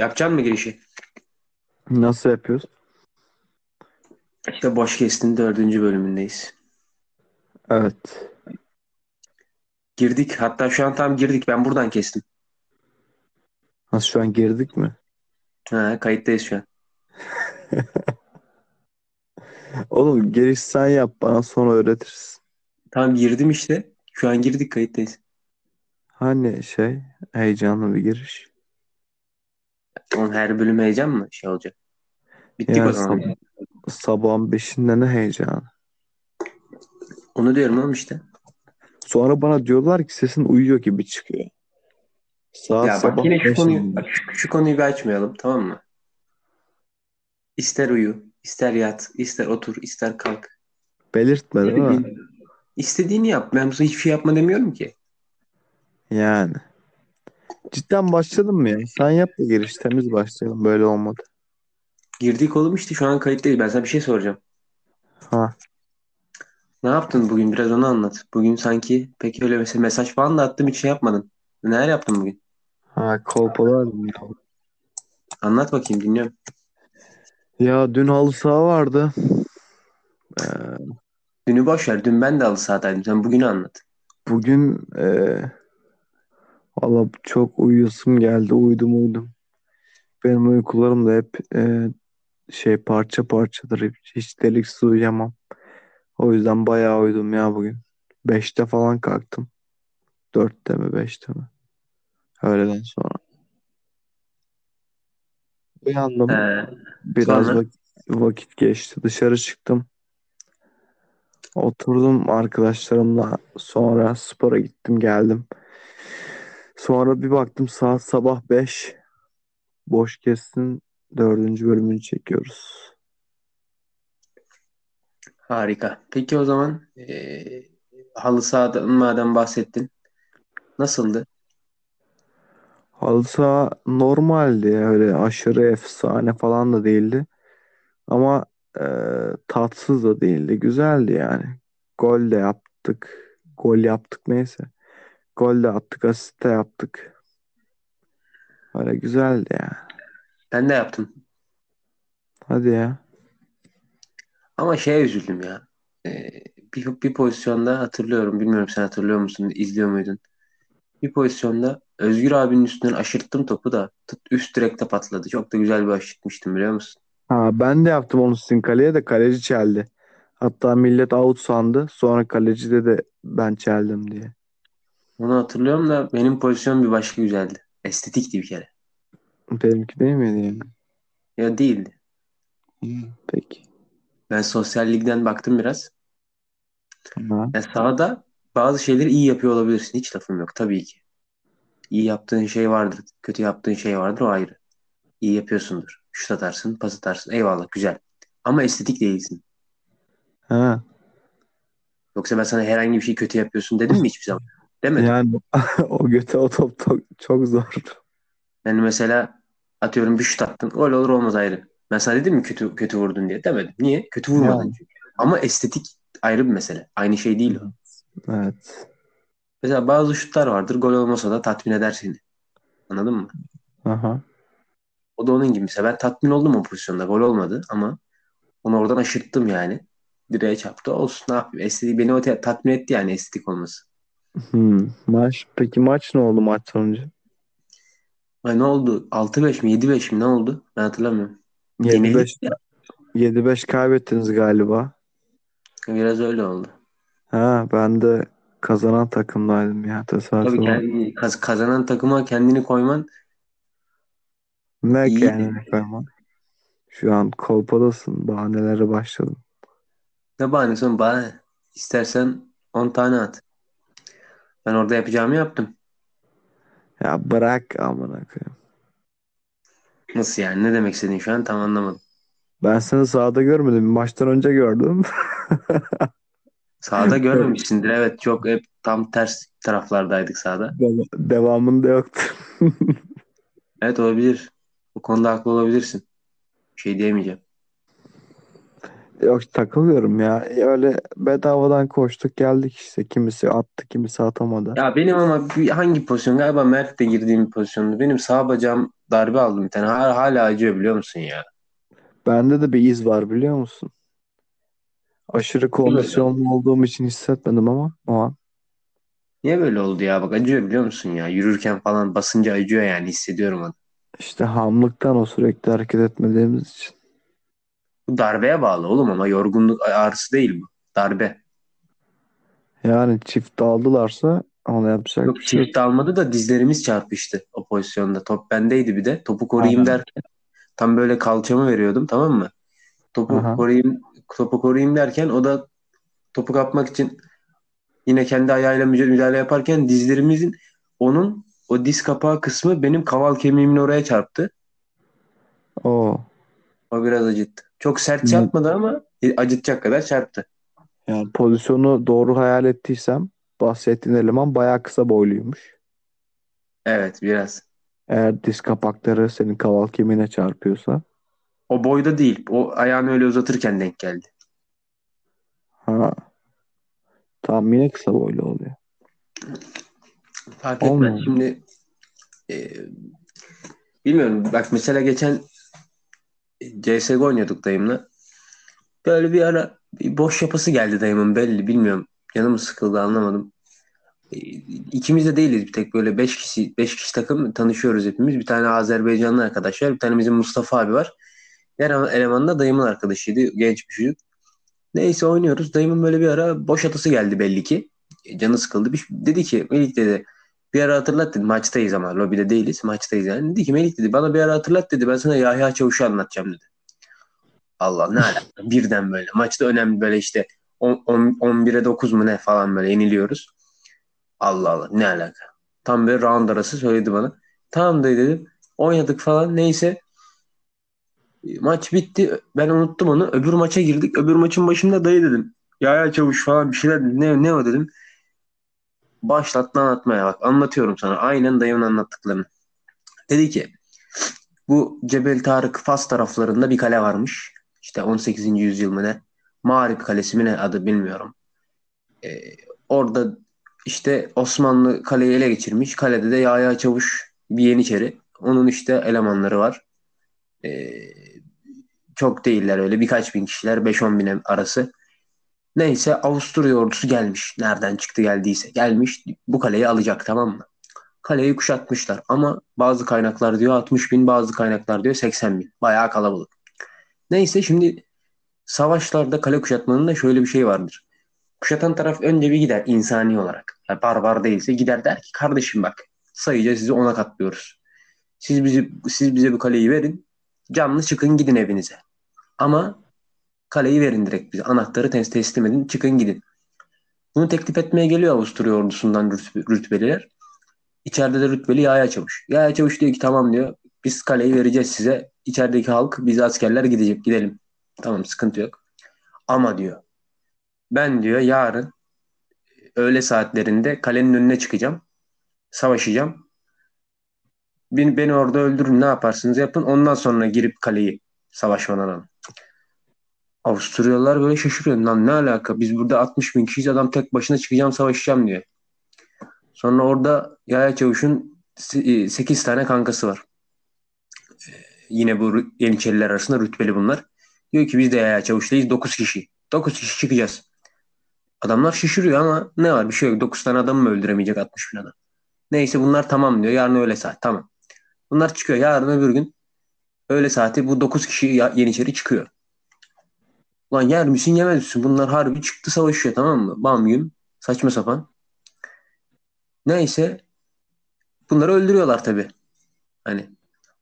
Yapacaksın mı girişi? Nasıl yapıyoruz? İşte Boş Kest'in dördüncü bölümündeyiz. Evet. Girdik. Hatta şu an tam girdik. Ben buradan kestim. Nasıl şu an girdik mi? Ha, kayıttayız şu an. Oğlum giriş sen yap bana sonra öğretirsin. Tamam girdim işte. Şu an girdik kayıttayız. Hani şey heyecanlı bir giriş. Oğlum her bölüm heyecan mı şey olacak? Bittik Yani o zaman. sab- sabahın beşinde ne heyecanı. Onu diyorum oğlum işte. Sonra bana diyorlar ki sesin uyuyor gibi çıkıyor. Saat Ya bak sabah yine şu konuyu, bak şu, şu konuyu bir açmayalım tamam mı? İster uyu, ister yat, ister otur, ister kalk. Belirtme değil mi? İstediğini, istediğini yap. Ben sana hiçbir şey yapma demiyorum ki. Yani. Cidden başladın mı ya? Sen yap da giriş temiz başlayalım. Böyle olmadı. Girdik oğlum işte şu an kayıttayız. Ben sana bir şey soracağım. Ha. Ne yaptın bugün? Biraz onu anlat. Bugün sanki pek öyle mesela mesaj falan da attım hiç şey yapmadın. Neler yaptın bugün? Ha kolpalardım ya. Anlat bakayım dinliyorum. Ya dün halı saha vardı. Ee, Dünü boş ver. Dün ben de halı sahadaydım. Sen bugünü anlat. bugün e, valla çok uyuyasım geldi. Uyudum uyudum. Benim uykularım da hep e, şey parça parçadır. Hiç, deliksiz uyuyamam. O yüzden bayağı uyudum ya bugün. Beşte falan kalktım. Dörtte mi beşte mi? Öğleden sonra. Uyandım. Ee, Biraz sonra? vakit, vakit geçti. Dışarı çıktım. Oturdum arkadaşlarımla. Sonra spora gittim geldim. Sonra bir baktım saat sabah 5. Boş kestin. Dördüncü bölümünü çekiyoruz. harika. Peki o zaman ee, halı sahadan madem bahsettin. Nasıldı? Halı saha normaldi. Öyle aşırı efsane falan da değildi. Ama e, tatsız da değildi. Güzeldi yani. Gol de yaptık. Gol yaptık neyse. Gol de attık. Asist de yaptık. Öyle güzeldi ya. Ben de yaptım. Hadi ya. Ama şeye üzüldüm ya. Ee, bir, bir pozisyonda hatırlıyorum. Bilmiyorum sen hatırlıyor musun? izliyor muydun? Bir pozisyonda Özgür abinin üstünden aşırttım topu da tut, üst direkte patladı. Çok da güzel bir aşırtmıştım biliyor musun? Ha, ben de yaptım onu sizin kaleye de kaleci çeldi. Hatta millet out sandı. Sonra kaleci de de ben çeldim diye. Onu hatırlıyorum da benim pozisyon bir başka güzeldi. Estetikti bir kere. Benimki değil miydi yani? Ya değildi. Peki. Ben sosyal ligden baktım biraz. Ha. Ya sahada bazı şeyleri iyi yapıyor olabilirsin. Hiç lafım yok tabii ki. İyi yaptığın şey vardır. Kötü yaptığın şey vardır o ayrı. İyi yapıyorsundur. Şut atarsın, pas atarsın. Eyvallah güzel. Ama estetik değilsin. Ha. Yoksa ben sana herhangi bir şey kötü yapıyorsun dedim mi hiçbir zaman? Demedim. Yani o göte o top çok, çok zor. Yani mesela atıyorum bir şut attın. Gol olur olmaz ayrı. Ben sana dedim mi kötü kötü vurdun diye? Demedim. Niye? Kötü vurmadın Yani. çünkü. Ama estetik ayrı bir mesele. Aynı şey değil o. Evet. Mesela bazı şutlar vardır. Gol olmasa da tatmin eder seni. Anladın mı? Aha. O da onun gibi. Mesela ben tatmin oldum o pozisyonda. Gol olmadı ama onu oradan aşırttım yani. Direğe çarptı. Olsun ne yapayım. Estetik beni o tatmin etti yani estetik olması. Hmm. Maç peki maç ne oldu maç sonucu? Ay ne oldu? 6-5 mi 7-5 mi ne oldu? Ben hatırlamıyorum. Yenildik 7-5 ya. 7-5 kaybettiniz galiba. Biraz öyle oldu. Ha ben de kazanan takımdaydım ya Tabii tesadüfen. kendi, kaz- kazanan takıma kendini koyman Ne iyi. kendine koyma. Şu an kolpadasın. Bahanelere başladın. Ne bahanesi oğlum? Bahane. İstersen 10 tane at. Ben orada yapacağımı yaptım. Ya bırak amına koyayım. Nasıl yani? Ne demek istediğin şu an tam anlamadım. Ben seni sahada görmedim. Maçtan önce gördüm. Sahada görmemişsindir. Evet çok hep tam ters taraflardaydık sahada. Deva- Devamında yoktu. Evet olabilir. Bu konuda haklı olabilirsin. Bir şey diyemeyeceğim. Yok takılıyorum ya. Öyle bedavadan koştuk geldik işte. Kimisi attı, kimisi atamadı. Ya benim ama bir- hangi pozisyon? Galiba Mert de girdiğim bir pozisyondu. Benim sağ bacağım darbe aldım bir tane. Hala, hala acıyor biliyor musun ya? Bende de bir iz var biliyor musun? Aşırı kondisyonlu olduğum için hissetmedim ama o an. Niye böyle oldu ya? Bak acıyor biliyor musun ya? Yürürken falan basınca acıyor yani hissediyorum onu. İşte hamlıktan o sürekli hareket etmediğimiz için. Bu darbeye bağlı oğlum ama yorgunluk ağrısı değil bu. Darbe. Yani çift daldılarsa onu yapacak Yok bir şey çift almadı da dizlerimiz çarpıştı o pozisyonda. Top bendeydi bir de. Topu koruyayım Aha. derken tam böyle kalçamı veriyordum tamam mı? Topu Aha. koruyayım topu koruyayım derken o da topu kapmak için yine kendi ayağıyla müdahale yaparken dizlerimizin onun o diz kapağı kısmı benim kaval kemiğimin oraya çarptı. O. O biraz acıttı. Çok sert çarpmadı ama acıtacak kadar çarptı. Yani pozisyonu doğru hayal ettiysem bahsettiğin eleman bayağı kısa boyluymuş. Evet biraz. Eğer diz kapakları senin kaval kemiğine çarpıyorsa. O boyda değil. O ayağını öyle uzatırken denk geldi. Ha. Tam yine kısa boylu oluyor. Fark etmez. Olmuyor. Şimdi e, bilmiyorum. Bak mesela geçen CSGO oynuyorduk dayımla. Böyle bir ara bir boş yapısı geldi dayımın belli. Bilmiyorum. Canım sıkıldı anlamadım. E, İkimiz de değiliz bir tek böyle 5 kişi 5 kişi takım tanışıyoruz hepimiz. Bir tane Azerbaycanlı arkadaş var. Bir tane bizim Mustafa abi var. Diğer eleman da dayımın arkadaşıydı. Genç bir çocuk. Neyse oynuyoruz. Dayımın böyle bir ara boş atısı geldi belli ki. E, Canı sıkıldı. Bir, dedi ki Melih dedi bir ara hatırlat dedi. Maçtayız ama lobide değiliz. Maçtayız yani. Dedi ki Melih dedi bana bir ara hatırlat dedi. Ben sana Yahya Çavuş'u anlatacağım dedi. Allah ne alaka. Birden böyle. Maçta önemli böyle işte 10, 10, 11'e 9 mu ne falan böyle yeniliyoruz. Allah Allah ne alaka. Tam böyle round arası söyledi bana. Tamam dayı dedim. Oynadık falan neyse. Maç bitti. Ben unuttum onu. Öbür maça girdik. Öbür maçın başında dayı dedim. Yahya Çavuş falan bir şeyler. Ne, ne o dedim. Başlattı anlatmaya bak. Anlatıyorum sana. Aynen dayımın anlattıklarını. Dedi ki bu Cebel Tarık Fas taraflarında bir kale varmış. İşte 18. yüzyıl mı ne? Mağrip Kalesi mi ne adı bilmiyorum. Ee, orada işte Osmanlı kaleyi ele geçirmiş. Kalede de Yahya Çavuş bir Yeniçeri. Onun işte elemanları var. Ee, çok değiller öyle birkaç bin kişiler 5-10 bin arası. Neyse Avusturya ordusu gelmiş. Nereden çıktı geldiyse gelmiş bu kaleyi alacak tamam mı? Kaleyi kuşatmışlar ama bazı kaynaklar diyor 60 bin bazı kaynaklar diyor 80 bin. Bayağı kalabalık. Neyse şimdi savaşlarda kale kuşatmanın da şöyle bir şey vardır. Kuşatan taraf önce bir gider insani olarak. Yani barbar değilse gider der ki kardeşim bak sayıca sizi ona katlıyoruz. Siz bizi siz bize bu kaleyi verin. Canlı çıkın gidin evinize. Ama kaleyi verin direkt bize. Anahtarı tes- teslim edin. Çıkın gidin. Bunu teklif etmeye geliyor Avusturya ordusundan rütbe- rütbeliler. İçeride de rütbeli Yahya Çavuş. Yahya Çavuş diyor ki tamam diyor. Biz kaleyi vereceğiz size. İçerideki halk biz askerler gidecek. Gidelim. Tamam sıkıntı yok. Ama diyor ben diyor yarın öğle saatlerinde kalenin önüne çıkacağım. Savaşacağım. Beni, beni orada öldürün ne yaparsınız yapın. Ondan sonra girip kaleyi savaşmadan alın. Avusturyalılar böyle şaşırıyor. Lan ne alaka? Biz burada 60 bin kişiyiz. Adam tek başına çıkacağım savaşacağım diyor. Sonra orada Yahya Çavuş'un 8 tane kankası var. Ee, Yine bu Yeniçeriler arasında rütbeli bunlar. Diyor ki biz de Yahya Çavuş'tayız 9 kişi. 9 kişi çıkacağız. Adamlar şaşırıyor ama ne var bir şey yok. 9 tane adam mı öldüremeyecek 60 bin adam? Neyse bunlar tamam diyor. Yarın öğle saat tamam. Bunlar çıkıyor. Yarın öbür gün öğle saati bu 9 kişi Yeniçeri çıkıyor. Lan yer misin yemez misin? Bunlar harbi çıktı savaşıyor tamam mı? Bam güm. Saçma sapan. Neyse. Bunları öldürüyorlar tabii. Hani.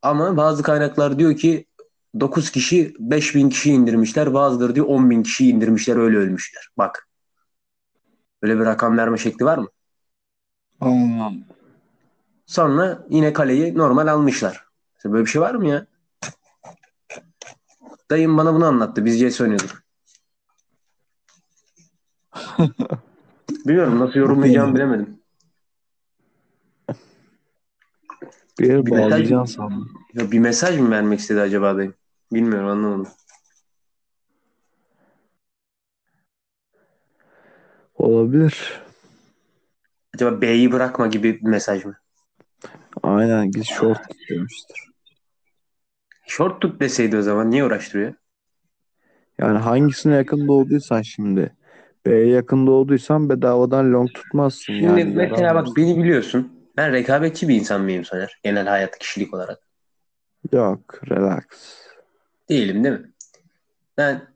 Ama bazı kaynaklar diyor ki 9 kişi 5000 kişi indirmişler. Bazıları diyor 10 bin kişi indirmişler öyle ölmüşler. Bak. Böyle bir rakam verme şekli var mı? Sonra yine kaleyi normal almışlar. Böyle bir şey var mı ya? Dayım bana bunu anlattı. Biz CS oynuyorduk. Bilmiyorum nasıl yorumlayacağımı bilemedim. Bir yere Bir mesaj- sandım. Ya bir mesaj mı vermek istedi acaba dayım? Bilmiyorum anlamadım. Olabilir. Acaba B'yi bırakma gibi bir mesaj mı? Aynen git short istemiştir. Short tut deseydi o zaman niye uğraştırıyor? Yani hangisine yakın doğduysan şimdi. B'ye yakın doğduysan bedavadan long tutmazsın. Şimdi yani mesela yarar bak beni biliyorsun. Ben rekabetçi bir insan mıyım Soner? Genel hayat kişilik olarak. Yok, relax. Değilim değil mi? Ben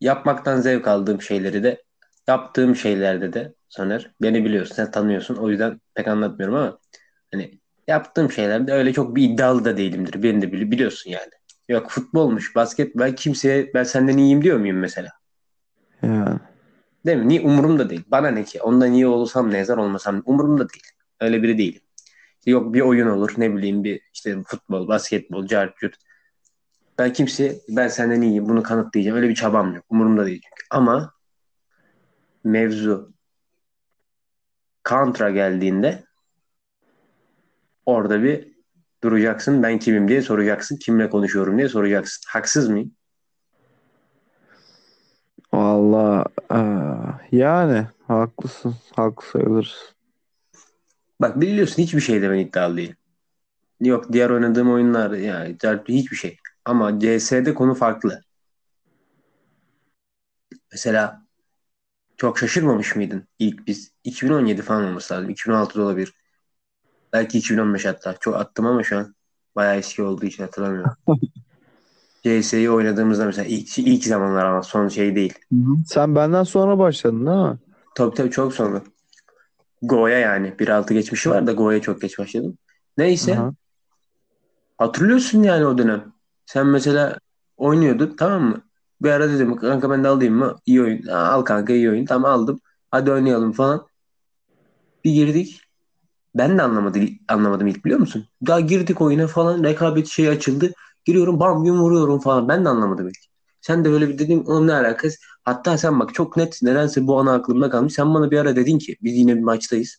yapmaktan zevk aldığım şeyleri de yaptığım şeylerde de Soner beni biliyorsun sen tanıyorsun o yüzden pek anlatmıyorum ama hani yaptığım şeylerde öyle çok bir iddialı da değilimdir. Beni de bili- biliyorsun yani. Yok futbolmuş, basket ben kimseye ben senden iyiyim diyor muyum mesela? Yani. Değil mi? Niye umurumda değil. Bana ne ki? Ondan iyi olsam ne yazar olmasam umurumda değil. Öyle biri değilim. Yok bir oyun olur ne bileyim bir işte futbol, basketbol, carcut. Ben kimseye ben senden iyiyim bunu kanıtlayacağım. Öyle bir çabam yok. Umurumda değil çünkü. Ama mevzu kontra geldiğinde orada bir duracaksın. Ben kimim diye soracaksın. Kimle konuşuyorum diye soracaksın. Haksız mıyım? Valla eee, yani haklısın. Haklı sayılırsın. Bak biliyorsun hiçbir şeyde ben iddialı değilim. Yok diğer oynadığım oyunlar ya carcut hiçbir şey. Ama CS'de konu farklı. Mesela çok şaşırmamış mıydın ilk biz? 2017 falan olması lazım. 2016'da olabilir. Belki 2015 hatta. Çok attım ama şu an bayağı eski olduğu için hatırlamıyorum. CS'yi oynadığımızda mesela ilk, ilk zamanlar ama son şey değil. Sen benden sonra başladın mi? Tabii tabii çok sonra. Go'ya yani 1.6 geçmişi var da Go'ya çok geç başladım. Neyse Aha. hatırlıyorsun yani o dönem. Sen mesela oynuyordun tamam mı? Bir ara dedim kanka ben de alayım mı? İyi oyun. "Aa, al kanka iyi oyun. Tamam aldım. Hadi oynayalım falan. Bir girdik. Ben de anlamadım, anlamadım ilk biliyor musun? Daha girdik oyuna falan rekabet şeyi açıldı. Giriyorum bam gün vuruyorum falan. Ben de anlamadım ilk. Sen de böyle bir dedin onun ne alakası? Hatta sen bak çok net nedense bu ana aklımda kalmış. Sen bana bir ara dedin ki biz yine bir maçtayız.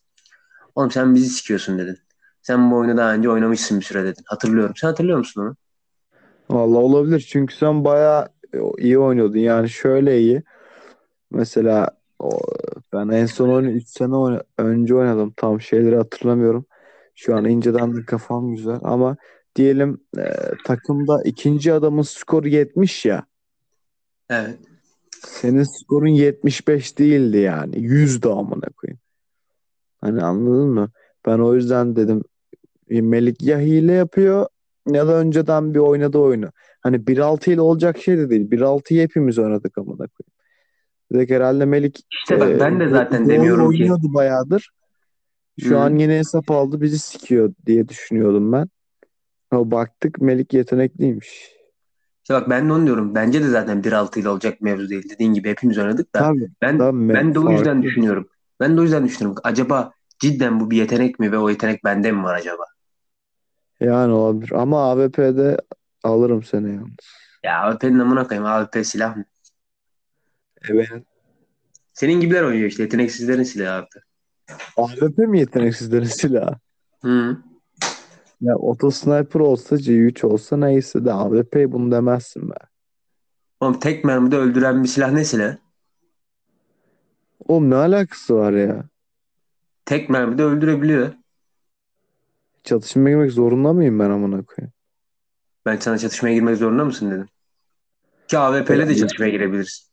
Oğlum sen bizi sikiyorsun dedin. Sen bu oyunu daha önce oynamışsın bir süre dedin. Hatırlıyorum. Sen hatırlıyor musun onu? Valla olabilir çünkü sen bayağı iyi oynuyordun. Yani şöyle iyi. Mesela o, ben en son oyunu 3 sene oyna- önce oynadım. Tam şeyleri hatırlamıyorum. Şu an inceden de kafam güzel ama diyelim e, takımda ikinci adamın skoru 70 ya. Evet. Senin skorun 75 değildi yani. 100 de amına koyayım. Hani anladın mı? Ben o yüzden dedim e, Melik ya hile yapıyor ya da önceden bir oynadığı oyunu. Hani 1.6 ile olacak şey de değil. 1.6'yı hepimiz oynadık amına koyayım. Dedik herhalde Melik İşte bak e, ben de zaten doğru demiyorum ki. oynuyordu bayağıdır. Şu Hı. an yeni hesap aldı bizi sikiyor diye düşünüyordum ben. Ama baktık Melik yetenekliymiş. İşte bak ben de onu diyorum. Bence de zaten 1.6 ile olacak mevzu değil. Dediğin gibi hepimiz oynadık da. Tabii. Ben Tabii ben de o yüzden farklı. düşünüyorum. Ben de o yüzden düşünüyorum. Acaba cidden bu bir yetenek mi ve o yetenek bende mi var acaba? Yani olabilir. Ama AWP'de alırım seni yalnız. Ya AWP'nin amına koyayım. AWP silah mı? Evet. Senin gibiler oynuyor işte. Yeteneksizlerin silahı AWP. AWP mi yeteneksizlerin silahı? Hı. Ya Auto Sniper olsa C3 olsa neyse de AWP bunu demezsin be. Oğlum tek mermide öldüren bir silah ne silah? Oğlum ne alakası var ya? Tek mermide öldürebiliyor. Çatışmaya girmek zorunda mıyım ben amına koyayım? Ben sana çatışmaya girmek zorunda mısın dedim. Ki AWP ile de çatışmaya girebilirsin.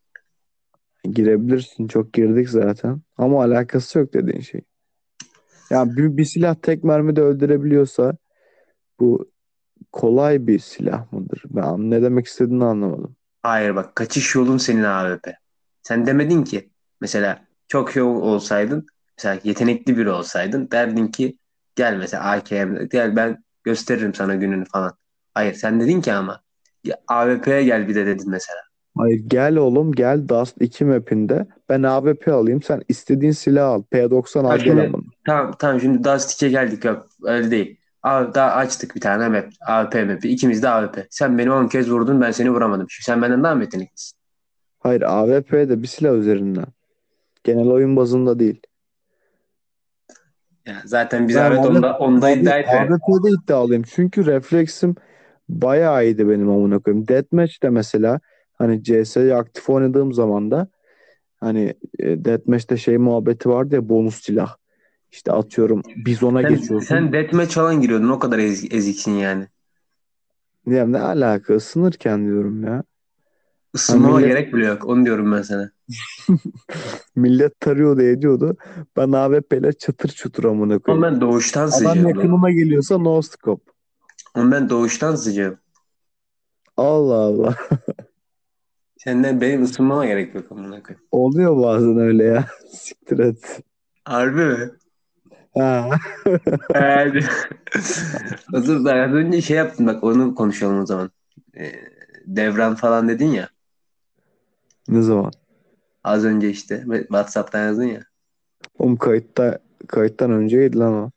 Girebilirsin çok girdik zaten. Ama alakası yok dediğin şey. Ya bir, bir silah tek mermide öldürebiliyorsa bu kolay bir silah mıdır? Ben ne demek istediğini anlamadım. Hayır bak kaçış yolun senin AWP. Sen demedin ki mesela çok iyi olsaydın mesela yetenekli biri olsaydın derdin ki gel mesela AKM gel ben gösteririm sana gününü falan. Hayır sen dedin ki ama AWP'ye gel bir de dedin mesela. Hayır gel oğlum gel Dust 2 map'inde ben AWP alayım sen istediğin silah al. P90 al Ha, gel şimdi- amına. Tamam tamam şimdi Dust 2'ye geldik yok öyle değil. Abi daha açtık bir tane map. AWP map'i. İkimiz de AWP. Sen beni 10 kez vurdun ben seni vuramadım. Şimdi sen benden daha mı yeteneklisin? Hayır AWP'de bir silah üzerinden. Genel oyun bazında değil. Ya zaten biz Ben AWP onda, onda iddia etmiyoruz. AWP'de iddialıyım. Çünkü refleksim bayağı iyiydi benim amına koyayım. Deathmatch'te mesela hani CS'yi aktif oynadığım zaman da hani e, Deathmatch'te şey muhabbeti vardı ya bonus silah. İşte atıyorum Bizon'a Sen, geçiyorsun. sen deathmatch falan giriyordun. O kadar ez- eziksin yani. Ya ne alaka ısınırken diyorum ya. Isınmama millet- gerek bile yok. Onu diyorum ben sana. Millet tarıyordu ediyordu. Ben AWP'yle çatır çutur amına Ama koyayım. ben doğuştan Adam sıcağım. yakınıma geliyorsa no scope. Ama ben doğuştan sıcağım. Allah Allah. Senden benim ısınmama gerek yok amına koyayım. Oluyor bazen öyle ya. Siktir et. Harbi mi? Ha. Evet. Hazır da az önce şey yaptım bak onu konuşalım o zaman. Ee, devran falan dedin ya. Ne zaman? Az önce işte WhatsApp'tan yazdın ya. Oğlum kayıtta kayıttan önceydi lan o.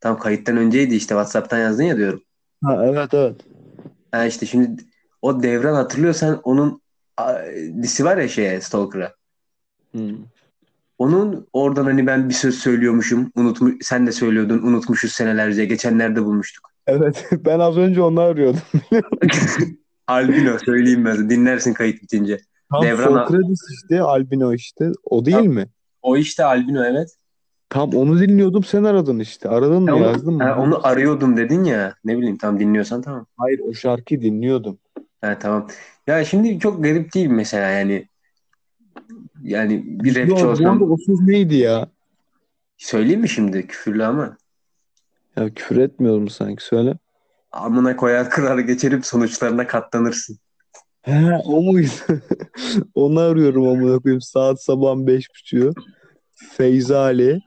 Tam kayıttan önceydi işte WhatsApp'tan yazdın ya diyorum. Ha evet evet. Ha işte şimdi o devran hatırlıyorsan onun a, disi var ya şeye Stalker'a. Onun oradan hani ben bir söz söylüyormuşum. Unutmuş, sen de söylüyordun. Unutmuşuz senelerce. Geçenlerde bulmuştuk. Evet ben az önce onu arıyordum. Albino söyleyeyim ben. Dinlersin kayıt bitince. Tam Devran- Sokrates işte albino işte. O değil Tam- mi? O işte albino evet. Tam onu dinliyordum sen aradın işte. Aradın mı onu- yazdın mı? Onu arıyordum dedin ya. Ne bileyim tam dinliyorsan tamam. Hayır o şarkıyı dinliyordum. Ha, tamam. Ya şimdi çok garip değil mesela yani. Yani bir rapçi Yo, olsam o söz neydi ya? söyleyeyim mi şimdi küfürlü ama Ya küfür etmiyordum sanki söyle. amına koyar kırar geçerim sonuçlarına katlanırsın. He o muydu? Onu arıyorum amına koyayım. Saat sabahın beş buçuğu. Feyza Ali.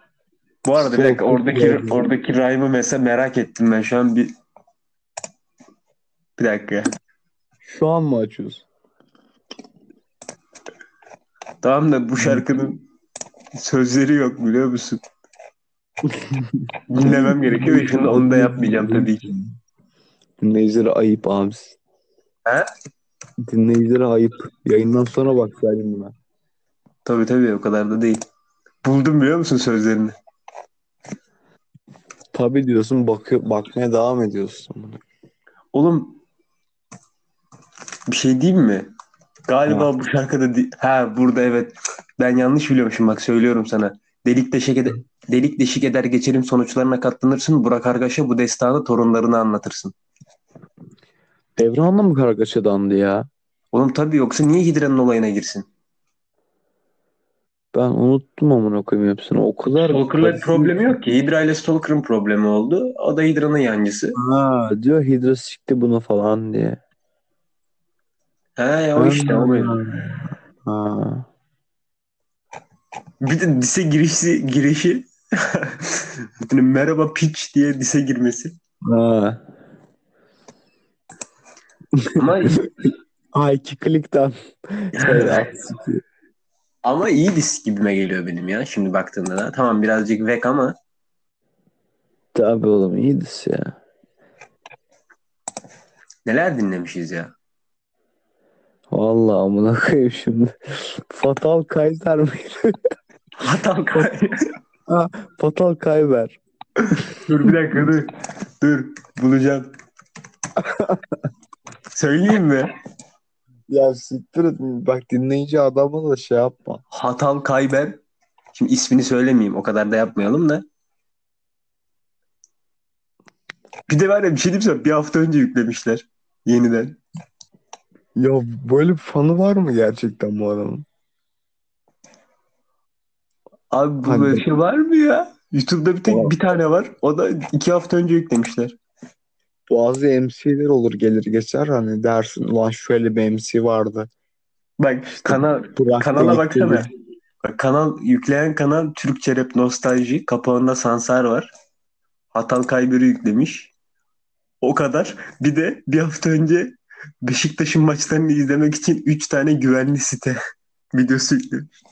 Bu arada bir dakika oradaki güzel. oradaki rhyme'ı mesela merak ettim ben şu an bir bir dakika. Şu an mı açıyorsun? Tamam da bu şarkının sözleri yok biliyor musun? Dinlemem gerekiyor ve şimdi onu da yapmayacağım tabii ki. Dinleyicilere ayıp abi. He? Dinleyicilere ayıp. Yayından sonra baksaydın buna. Tabii tabii o kadar da değil. Buldum biliyor musun sözlerini? Tabii diyorsun bakıyor, bakmaya devam ediyorsun. Oğlum bir şey diyeyim mi? Galiba bu şarkıda di- ha burada evet ben yanlış biliyormuşum bak söylüyorum sana. Delik deşik eder, delik deşik eder geçerim sonuçlarına katlanırsın. Burak Argaş'a bu destanı torunlarına anlatırsın. Devran'la mı kargaşa dandı ya? Oğlum tabii yoksa niye Hidra'nın olayına girsin? Ben unuttum amına koyayım hepsini. O kadar Stalker'la problemi yok ki. Hydra ile Stalker'ın problemi oldu. O da Hydra'nın yancısı. Ha, diyor Hidra sikti bunu falan diye. He ya o işte o benim. Ha. Bir de dise girişi girişi merhaba piç diye dise girmesi. Ha. Ama Ha iki klikten. Ama iyi dis gibime geliyor benim ya şimdi baktığımda da. Tamam birazcık vek ama Tabii oğlum iyiydi ya. neler dinlemişiz ya. Vallahi amına koyayım şimdi. Fatal Kaiser miydi? Hatal kay. Fatal Kayber. dur bir dakika dur. Dur bulacağım. Söyleyeyim mi? Ya siktir et. Bak dinleyici adamı da şey yapma. Hatal Kayber. Şimdi ismini söylemeyeyim. O kadar da yapmayalım da. Bir de var ya bir şey diyeyim sana. Bir hafta önce yüklemişler. Yeniden. Ya böyle bir fanı var mı gerçekten bu adamın? Abi bu Hadi. böyle şey var mı ya? YouTube'da bir tek bir tane var. O da iki hafta önce yüklemişler. Bazı MC'ler olur gelir geçer hani dersin ulan şöyle bir MC vardı. Bak kanal kanala baksana. Bak, kanal yükleyen kanal Türkçe Rap Nostalji. Kapağında Sansar var. Hatal Kayber'i yüklemiş. O kadar. Bir de bir hafta önce Beşiktaş'ın maçlarını izlemek için 3 tane güvenli site videosu yüklemiş.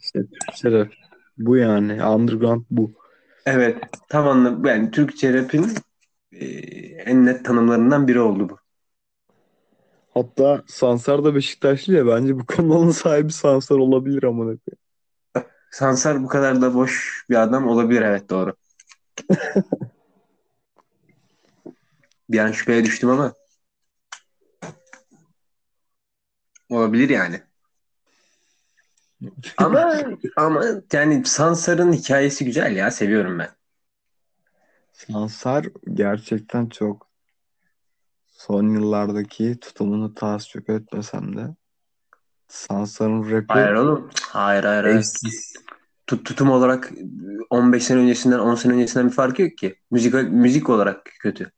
İşte Türkçe rap. Bu yani. Underground bu. Evet. Tam anlam yani Türkçe rap'in e, en net tanımlarından biri oldu bu. Hatta Sansar da Beşiktaşlı ya bence bu kanalın sahibi Sansar olabilir amına koyayım. Sansar bu kadar da boş bir adam olabilir evet doğru. bir an şüpheye düştüm ama olabilir yani. Ama ama yani Sansar'ın hikayesi güzel ya seviyorum ben. Sansar gerçekten çok son yıllardaki tutumunu tas çok etmesem de Sansar'ın rapi Hayır oğlum. Hayır hayır hayır. Tut, tutum olarak 15 sene öncesinden 10 sene öncesinden bir farkı yok ki. Müzik müzik olarak kötü.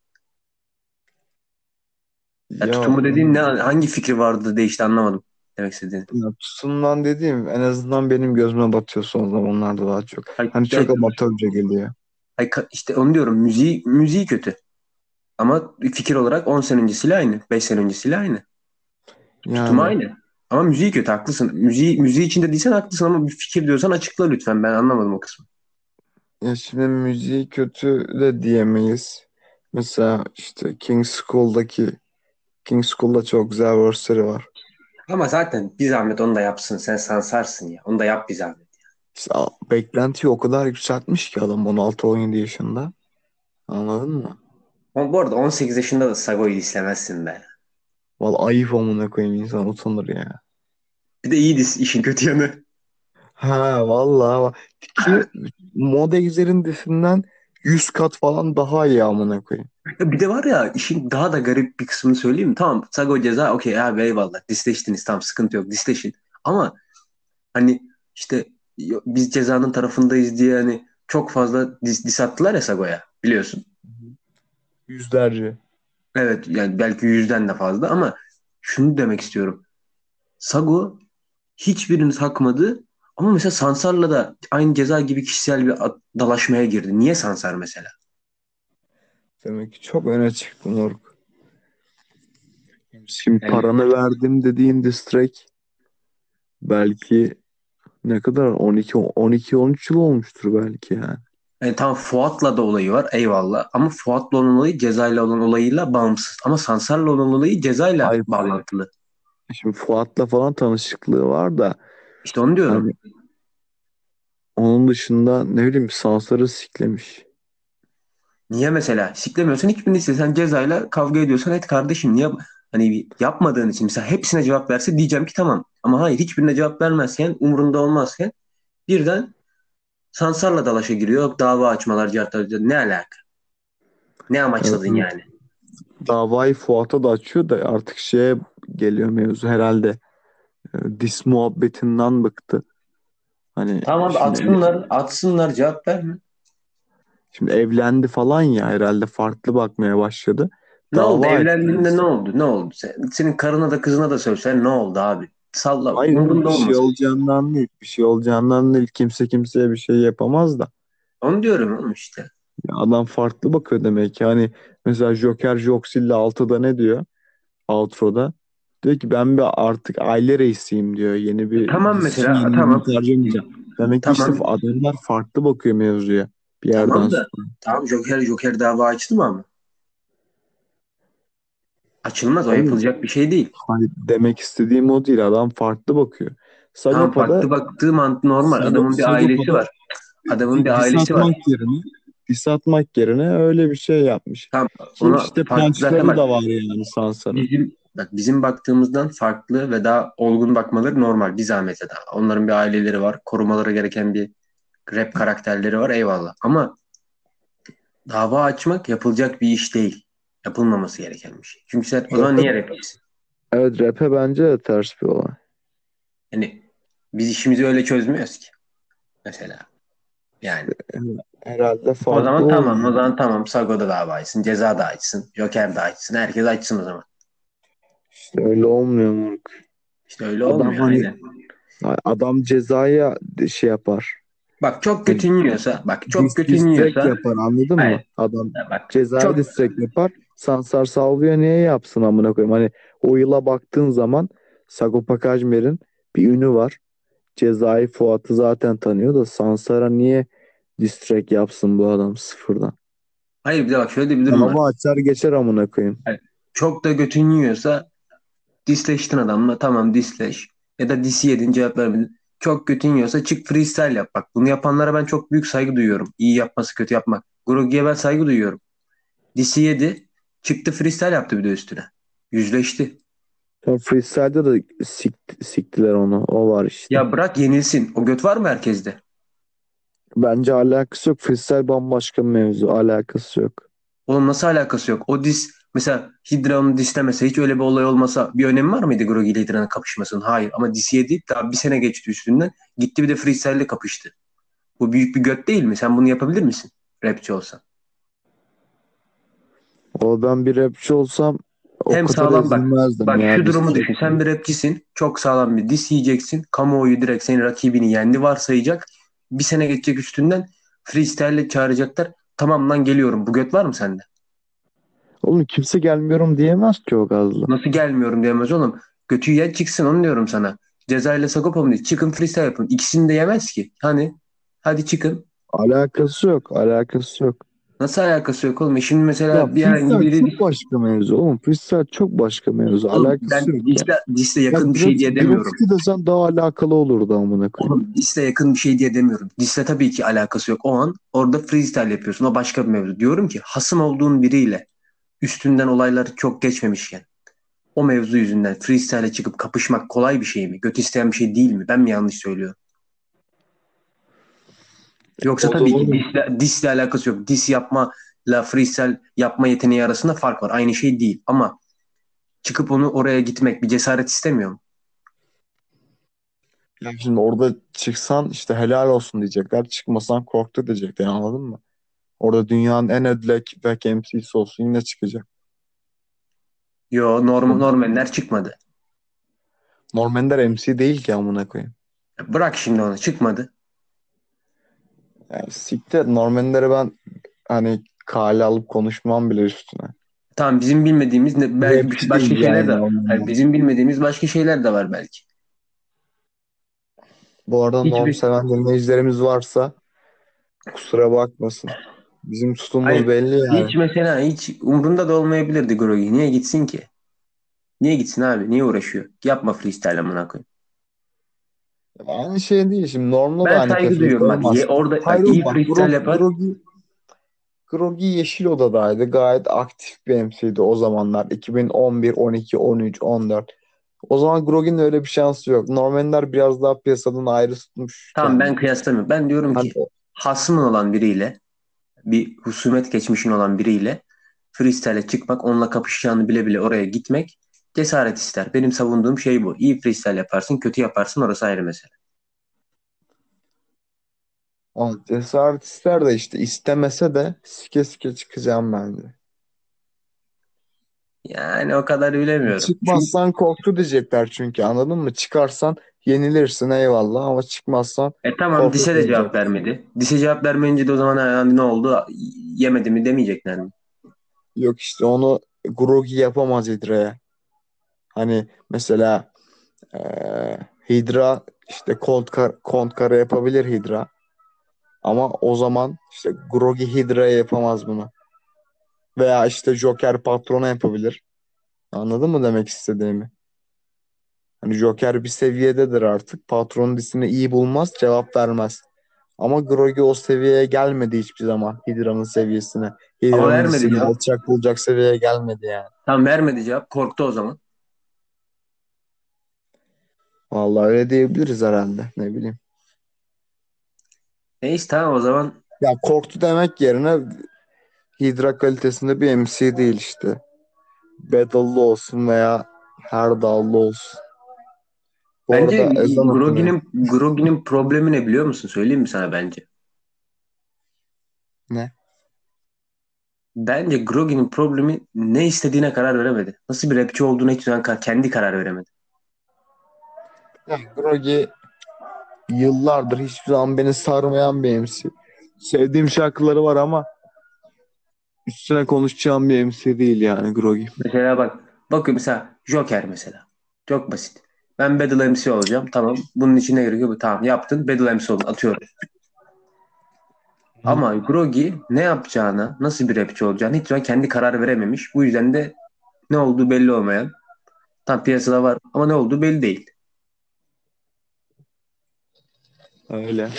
Ya, Ya, tutumu dediğin ne hangi fikri vardı değişti anlamadım demek istediğini. ya tutumdan dediğim en azından benim gözüme batıyor son zamanlarda daha çok. Hayır, Hani çok yani- amatörce geliyor. hayır, işte onu diyorum müziği müziği kötü. Ama fikir olarak 10 sene öncesiyle aynı. 5 sene öncesiyle aynı. Yani aynı. Ama müziği kötü haklısın. Müziği, müziği içinde değilsen haklısın ama bir fikir diyorsan açıkla lütfen. Ben anlamadım o kısmı. ya şimdi müziği kötü de diyemeyiz. Mesela işte King School'daki King School'da çok güzel verse'leri var. Ama zaten bir zahmet onu da yapsın. Sen sansarsın ya. Onu da yap bir zahmet. İşte a- beklentiyi o kadar yükseltmiş ki adam 16-17 yaşında. Anladın mı? Ama bu arada 18 yaşında da Sago'yu istemezsin be. Vallahi ayıp amına koyayım insan utanır ya. Bir de iyi dis işin kötü yanı. Ha vallahi bak. Ki Moda Egzer'in disinden 100 kat falan daha iyi amına koyayım. Ya bir de var ya işin daha da garip bir kısmını söyleyeyim mi? Tamam Sago ceza okey abi eyvallah. Disleştiniz tamam sıkıntı yok disleşin. Ama hani işte biz cezanın tarafındayız diye hani çok fazla dis, dis attılar ya Sago'ya biliyorsun. Yüzlerce. Evet yani belki yüzden de fazla ama şunu demek istiyorum. Sago hiçbirini takmadı ama mesela Sansar'la da aynı ceza gibi kişisel bir dalaşmaya girdi. Niye Sansar mesela? Demek ki çok öne çıktı Moruk. Şimdi Yani- paranı verdim dediğin distrack belki ne kadar 12 12 13 yıl olmuştur belki yani. Yani tamam Fuat'la da olayı var eyvallah ama Fuat'la olan olayı cezayla olan olayıyla bağımsız. Ama Sansar'la olan olayı cezayla Hayır. bağlantılı. Şimdi Fuat'la falan tanışıklığı var da İşte onu diyorum. hani onun dışında ne bileyim Sansar'ı siklemiş. Niye mesela siklemiyorsan hiçbirini iste. Sen cezayla kavga ediyorsan et kardeşim. Niye hani yapmadığın için mesela hepsine cevap verse diyeceğim ki tamam. Ama hayır hiçbirine cevap vermezken umurunda olmazken birden Sansar'la dalaşa giriyor. Dava açmalar, cartlar, ne alaka? Ne amaçladın Evet. yani? Davayı Fuat'a da açıyor da artık şeye geliyor mevzu herhalde. Dis muhabbetinden bıktı. Hani Tamam şimdi, atsınlar, atsınlar cevap verme. şimdi evlendi falan ya herhalde farklı bakmaya başladı. Ne oldu? Dava Evlendiğinde ettiniz. ne oldu? Ne oldu? Sen- senin karına da kızına da söylesen ne oldu abi? Salla. Hayır bir şey olmasın. olacağından değil. Bir şey olacağından değil. Kimse kimseye bir şey yapamaz da. Onu diyorum oğlum işte. Ya adam farklı bakıyor demek ki. Hani mesela Joker Joxil'le 6'da ne diyor? Outro'da. Diyor ki ben bir artık aile reisiyim diyor. Yeni bir Tamam mesela, yeni tamam. harcamayacağım. Demek ki Tamam. işte adamlar farklı bakıyor mevzuya. Bir yerden Tamam da sonra. tamam Joker Joker dava açtı mı ama? Açılmaz. O Hayır. yapılacak bir şey değil. Hani demek istediğim o değil. Adam farklı bakıyor. Tamam Sagopa'da farklı baktığı mantı normal. Sagop- Adamın bir Sagopa'da ailesi var. Adamın bir ailesi var. yerine dis atmak yerine öyle bir şey yapmış. Tamam. Ona işte punchları da var yani Sansar'ın. Bizim bak bizim baktığımızdan farklı ve daha olgun bakmaları normal. Bir zahmete daha. Onların bir aileleri var. Korumaları gereken bir rap karakterleri var. Eyvallah. Ama dava açmak yapılacak bir iş değil. Yapılmaması gereken bir şey. Çünkü sen o zaman niye rapçisin? Evet rap'e bence de ters bir olay. Yani biz işimizi öyle çözmüyoruz ki. Mesela. Yani Herhalde farklı o zaman tamam. O zaman tamam. Sago da dava açsın. Ceza da açsın. Joker da açsın. Herkes açsın o zaman. İşte öyle olmuyor moruk. İşte öyle Adam olmuyor. hani- Aynen. Adam cezaya şey yapar. Bak çok götünüyorsa bak çok Dis- götünüyorsa distrack yapar anladın mı? Hayır. Adam bak cezaya Çok- distrack yapar. Sansar sallıyor niye yapsın amına koyayım. Hani o yıla baktığın zaman Sagopa Kajmer'in bir ünü var. Cezayı Fuat'ı zaten tanıyor da Sansar'a niye distrack yapsın bu adam sıfırdan? hayır bir de bak şöyle bir durum var. Dava açar geçer amına koyayım. Çok da götün yiyorsa disleştin adamla tamam disleş. Ya da disi yedin cevap vermedin. Çok götün yiyorsa çık freestyle yap. Bak bunu yapanlara ben çok büyük saygı duyuyorum. İyi yapması kötü yapmak. Grogi'ye ben saygı duyuyorum. Disi yedi. Çıktı freestyle yaptı bir de üstüne. Yüzleşti. Sonra freestyle'da da sik- siktiler onu. O var işte. Ya bırak yenilsin. O göt var mı herkeste? Bence alakası yok. Freestyle bambaşka bir mevzu. Alakası yok. Oğlum nasıl alakası yok? O dis Mesela Hydra onu dislemese hiç öyle bir olay olmasa bir önemi var mıydı Grogi ile Hydra'nın kapışmasının? Hayır ama DC'ye deyip daha bir sene geçti üstünden. Gitti bir de freestyle'le kapıştı. Bu büyük bir göt değil mi? Sen bunu yapabilir misin? Rapçi olsan. O ben bir rapçi olsam o Hem kadar sağlam bak. Bak ya. şu durumu düşün. Sen bir rapçisin. Çok sağlam bir diss yiyeceksin. Kamuoyu direkt senin rakibini yendi varsayacak. Bir sene geçecek üstünden. Freestyle'le çağıracaklar. Tamam lan geliyorum. Bu göt var mı sende? Oğlum kimse gelmiyorum diyemez ki o gazla. Nasıl gelmiyorum diyemez oğlum. Götü yiyen çıksın onu diyorum sana. Ceza ile Sagopa mı değil? Çıkın freestyle yapın. İkisini de yemez ki. Hani? Hadi çıkın. Alakası yok. Alakası yok. Nasıl alakası yok oğlum? E Şimdi mesela Ya bir herhangi biri çok başka mevzu. Oğlum freestyle çok başka mevzu. Oğlum, Alakası ben yok. ya. disse, disse yakın Bak, bir şey diye demiyorum. grafiti desen daha alakalı olurdu amına koyayım. Oğlum disse yakın bir şey diye demiyorum. Disse tabii ki alakası yok. O an orada freestyle yapıyorsun. O başka bir mevzu. Diyorum ki hasım olduğun biriyle üstünden olaylar çok geçmemişken o mevzu yüzünden freestyle'e çıkıp kapışmak kolay bir şey mi? Göt isteyen bir şey değil mi? Ben mi yanlış söylüyorum? Yoksa O tabii ki disle, disle alakası yok. Dis yapmayla freestyle yapma yeteneği arasında fark var. Aynı şey değil. Ama çıkıp onu oraya gitmek bir cesaret istemiyor mu? Ya şimdi orada çıksan işte helal olsun diyecekler. Çıkmasan korktu diyecekler anladın mı? Orada dünyanın en ödlek back MC'si olsun yine çıkacak. Yo norm, normaller çıkmadı. Norm Ender MC değil ki amına koyayım. Bırak şimdi onu. Çıkmadı. Yani siktir Norm Ender'e ben hani kale alıp konuşmam bile üstüne. Tamam bizim bilmediğimiz ne, belki Rapçi başka değil şeyler yani de Ender. yani bizim bilmediğimiz başka şeyler de var belki. Bu arada Hiçbir- Norm seven dinleyicilerimiz varsa kusura bakmasın. Bizim tutumumuz Hayır, belli yani. Hiç mesela hiç umrunda da olmayabilirdi Grogi. Niye gitsin ki? Niye gitsin abi? Niye uğraşıyor? Yapma freestyle amına koyayım. Aynı şey değil şimdi. Norm'la da Ben aynı saygı duyuyorum bak. Ye, orada Hayır iyi bak, freestyle Gro- yapar. Grogi, Grogi Yeşil Oda'daydı. Gayet aktif bir MC'ydi o zamanlar. 2011, 12, 13, 14. O zaman Grogi'nin öyle bir şansı yok. Norm Ender biraz daha piyasadan ayrı tutmuş. Tamam ben kendini. kıyaslamıyorum. Ben diyorum Hani ki hasmın olan biriyle bir husumet geçmişin olan biriyle freestyle'e çıkmak, onunla kapışacağını bile bile oraya gitmek cesaret ister. Benim savunduğum şey bu. İyi freestyle yaparsın, kötü yaparsın orası ayrı mesele. o cesaret ister de işte istemese de sike sike çıkacağım bence. Yani o kadar bilemiyorum. Çünkü Çıkmazsan korktu diyecekler çünkü anladın mı? Çıkarsan yenilirsin eyvallah ama çıkmazsan E tamam Dise de cevap vermedi. Dise cevap vermeyince de o zaman yani ne oldu? Yemedi mi demeyecekler mi? Yok işte onu Grogi yapamaz Hydra'ya. Hani mesela eee Hydra işte Cold Kar Cold Kara yapabilir Hydra. Ama o zaman işte Grogi Hydra'ya yapamaz bunu. Veya işte Joker Patron'a yapabilir. Anladın mı demek istediğimi? Hani Joker bir seviyededir artık. Patron dizisini iyi bulmaz, cevap vermez. Ama Grogi o seviyeye gelmedi hiçbir zaman. Hydra'nın seviyesine. Hydra'nın vermedi ya. alçak bulacak seviyeye gelmedi yani. Tam vermedi cevap. Korktu o zaman. Vallahi öyle diyebiliriz herhalde. Ne bileyim. Neyse tamam o zaman Ya korktu demek yerine Hydra kalitesinde bir MC değil işte. Battle'lı olsun veya her dallı olsun. Bence. Grogi'nin Grogi'nin problemi ne biliyor musun? Söyleyeyim mi sana bence? Ne? Bence Grogi'nin problemi ne istediğine karar veremedi. Nasıl bir rapçi olduğuna hiç zaman kendi karar veremedi. Ya Grogi yıllardır hiçbir zaman beni sarmayan bir MC. Sevdiğim şarkıları var ama üstüne konuşacağım bir MC değil yani Grogi. Mesela bak bakıyor mesela Joker mesela. Çok basit. Ben Battle MC olacağım. Tamam. Bunun için ne gerekiyor? Tamam yaptın. Battle MC oldun. Atıyorum. Ama Grogi ne yapacağına, nasıl bir rapçi olacağını hiç zaman kendi karar verememiş. Bu yüzden de ne olduğu belli olmayan. Tam piyasada var ama ne olduğu belli değil. Öyle.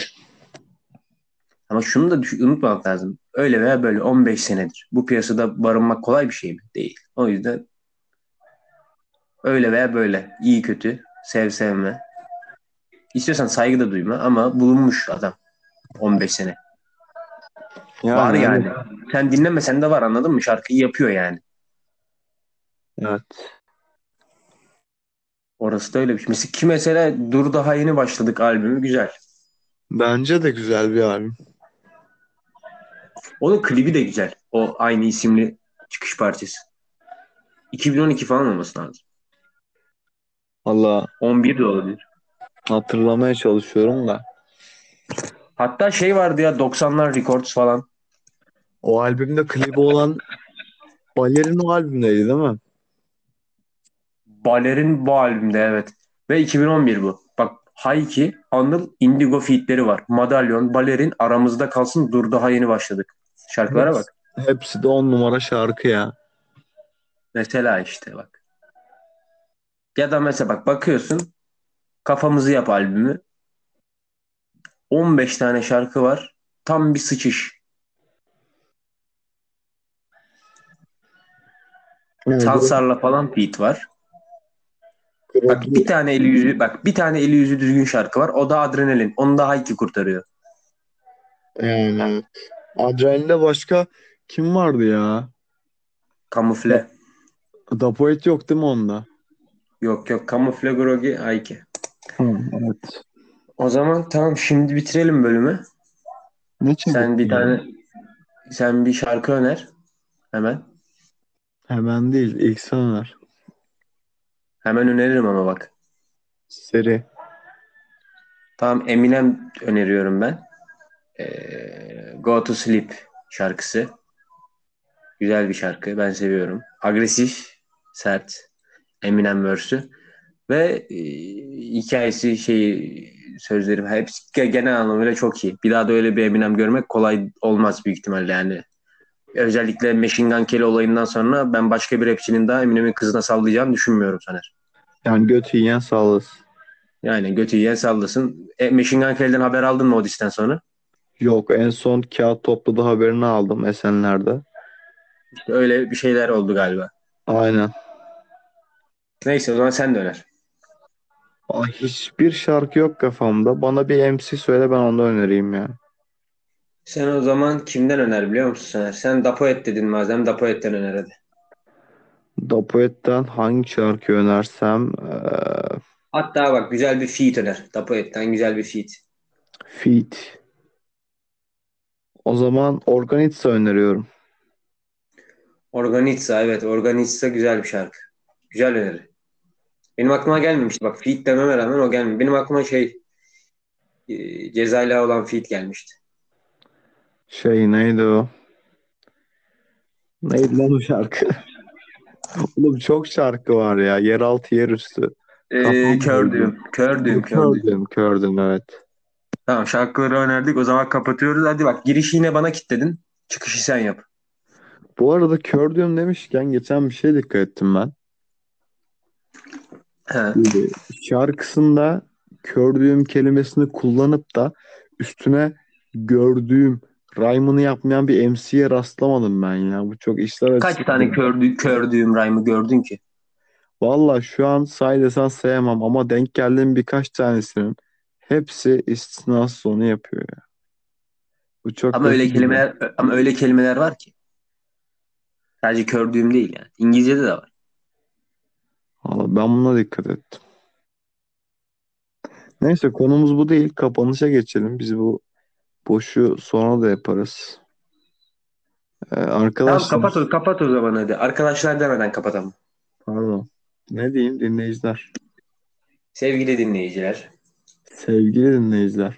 Ama şunu da düş- unutmamak lazım. Öyle veya böyle 15 senedir. Bu piyasada barınmak kolay bir şey mi? Değil. O yüzden öyle veya böyle. iyi kötü. Sev sevme. İstiyorsan saygı da duyma ama bulunmuş adam. 15 sene. Yani, var yani. Sen dinlemesen de var anladın mı? Şarkıyı yapıyor yani. Evet. Orası da öyle bir şey. Mesela, ki mesela Dur daha yeni başladık albümü güzel. Bence de güzel bir albüm. Onun klibi de güzel. O aynı isimli çıkış parçası. 2012 falan olması lazım. Valla 11 de olabilir. hatırlamaya çalışıyorum da. Hatta şey vardı ya 90'lar Records falan. O albümde klibi olan Balerin o albümdeydi değil mi? Baler'in bu albümde evet. Ve 2011 bu. Bak Hayki, Anıl, Indigo featleri var. Madalyon, Baler'in aramızda kalsın dur daha yeni başladık. Şarkılara bak. Hepsi de on numara şarkı ya. Mesela işte bak. Ya da mesela bak bakıyorsun kafamızı yap albümü. 15 tane şarkı var. Tam bir sıçış. Sansar'la falan beat var. Bak bir tane eli yüzü bak bir tane eli yüzü düzgün şarkı var. O da Adrenalin. Onu da Hayki kurtarıyor. Yani evet. Adrenal'de başka kim vardı ya? Kamufle. Dapoet yok değil mi onda? Yok yok Kamufle Grogi Hayki. Hı, evet. O zaman tamam şimdi bitirelim bölümü. Ne çabuk Sen bir ya. tane sen bir şarkı öner. Hemen. Hemen değil. ilk sen öner. Hemen öneririm ama bak. Seri. Tamam Eminem öneriyorum ben. Ee, Go to Sleep şarkısı. Güzel bir şarkı. Ben seviyorum. Agresif, sert. Eminem verse'ü. Ve e, hikayesi şeyi sözlerim hepsi ge- genel anlamıyla çok iyi. Bir daha da öyle bir Eminem görmek kolay olmaz büyük ihtimalle yani. Özellikle Machine Gun Kelly olayından sonra ben başka bir rapçinin daha Eminem'in kızına sallayacağını düşünmüyorum Soner. Yani götü yiyen sağlasın. Yani götü yiyen sallasın. E, Machine Gun Kelly'den haber aldın mı o disten sonra? Yok en son kağıt topladı haberini aldım Esenler'de. İşte öyle bir şeyler oldu galiba. Aynen. Neyse o zaman sen de öner. Aa, hiçbir şarkı yok kafamda. Bana bir MC söyle ben onu önereyim ya. Sen o zaman kimden öner biliyor musun Soner? Sen Dapoet dedin madem Dapoet'ten öner hadi. Dapoet'ten hangi şarkı önersem eee Hatta bak güzel bir feat öner. Dapoet'ten güzel bir feat. Feat. O zaman Organitsa öneriyorum. Organitsa evet Organitsa güzel bir şarkı. Güzel öneri. Benim aklıma gelmemişti. Bak feat dememe rağmen o gelmiyor. Benim aklıma şey e, Cezayla olan feat gelmişti. Şey neydi o? Neydi lan o şarkı? Oğlum çok şarkı var ya. Yeraltı yerüstü. Ee, Kafam kördüm. Kördüm. Kördüm. Kördüm, kördüm evet. Tamam şarkıları önerdik. O zaman kapatıyoruz. Hadi bak girişi yine bana kilitledin. Çıkışı sen yap. Bu arada kördüm demişken geçen bir şey dikkat ettim ben. Şarkısında kördüğüm kelimesini kullanıp da üstüne gördüğüm rhyme'ını yapmayan bir MC'ye rastlamadım ben ya. Bu çok işler Kaç tane kördü, kördüğüm rhyme'ı gördün ki? Valla şu an say desen sayamam ama denk geldiğim birkaç tanesinin hepsi istisnasız onu yapıyor ya. Bu çok Ama öyle kelimeler ama öyle kelimeler var ki. Sadece kördüğüm değil yani. İngilizce'de de var. Valla ben buna dikkat ettim. Neyse konumuz bu değil. Kapanışa geçelim. Biz bu boşu sonra da yaparız. Ee, Tamam arkadaşlar kapat o, kapat o zaman hadi. Arkadaşlar demeden kapatalım. pardon. Ne diyeyim dinleyiciler? Sevgili dinleyiciler. Sevgili dinleyiciler.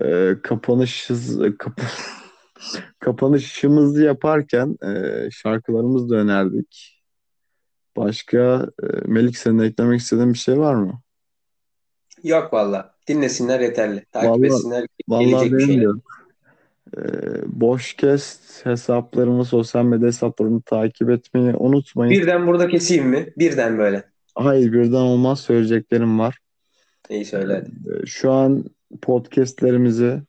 Ee, kapanışız, kap kapanışımızı yaparken e, şarkılarımızı da önerdik. Başka e, Melik senin eklemek istediğin bir şey var mı? Yok valla. Dinlesinler yeterli. Takip Vallahi- etsinler. Bir benim şey. Ee, Boşkest hesaplarımı, sosyal medya hesaplarımı takip etmeyi unutmayın. Birden burada keseyim mi? Birden böyle. Hayır birden olmaz söyleyeceklerim var. İyi söyle. Ee, Şu an podcastlerimizi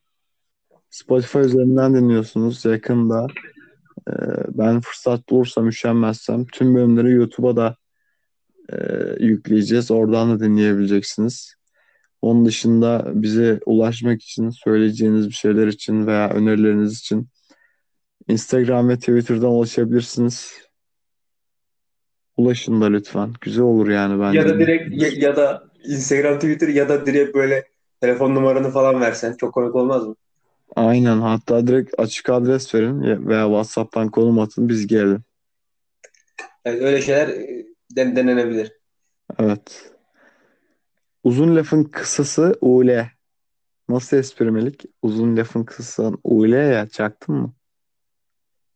Spotify üzerinden dinliyorsunuz. Yakında e, ben fırsat bulursam, üşenmezsem tüm bölümleri YouTube'a da e, yükleyeceğiz. Oradan da dinleyebileceksiniz. Onun dışında bize ulaşmak için, söyleyeceğiniz bir şeyler için veya önerileriniz için Instagram ve Twitter'dan ulaşabilirsiniz. Ulaşın da lütfen. Güzel olur yani bence. Ya da direkt ya, ya da Instagram, Twitter ya da direkt böyle telefon numaranı falan versen çok komik olmaz mı? Aynen. Hatta direkt açık adres verin ya- veya WhatsApp'tan konum atın biz gelelim. Evet, öyle şeyler e, den- denenebilir. Evet. Uzun lafın kısası ule. Nasıl esprimelik? Uzun lafın kısası ule ya çaktın mı?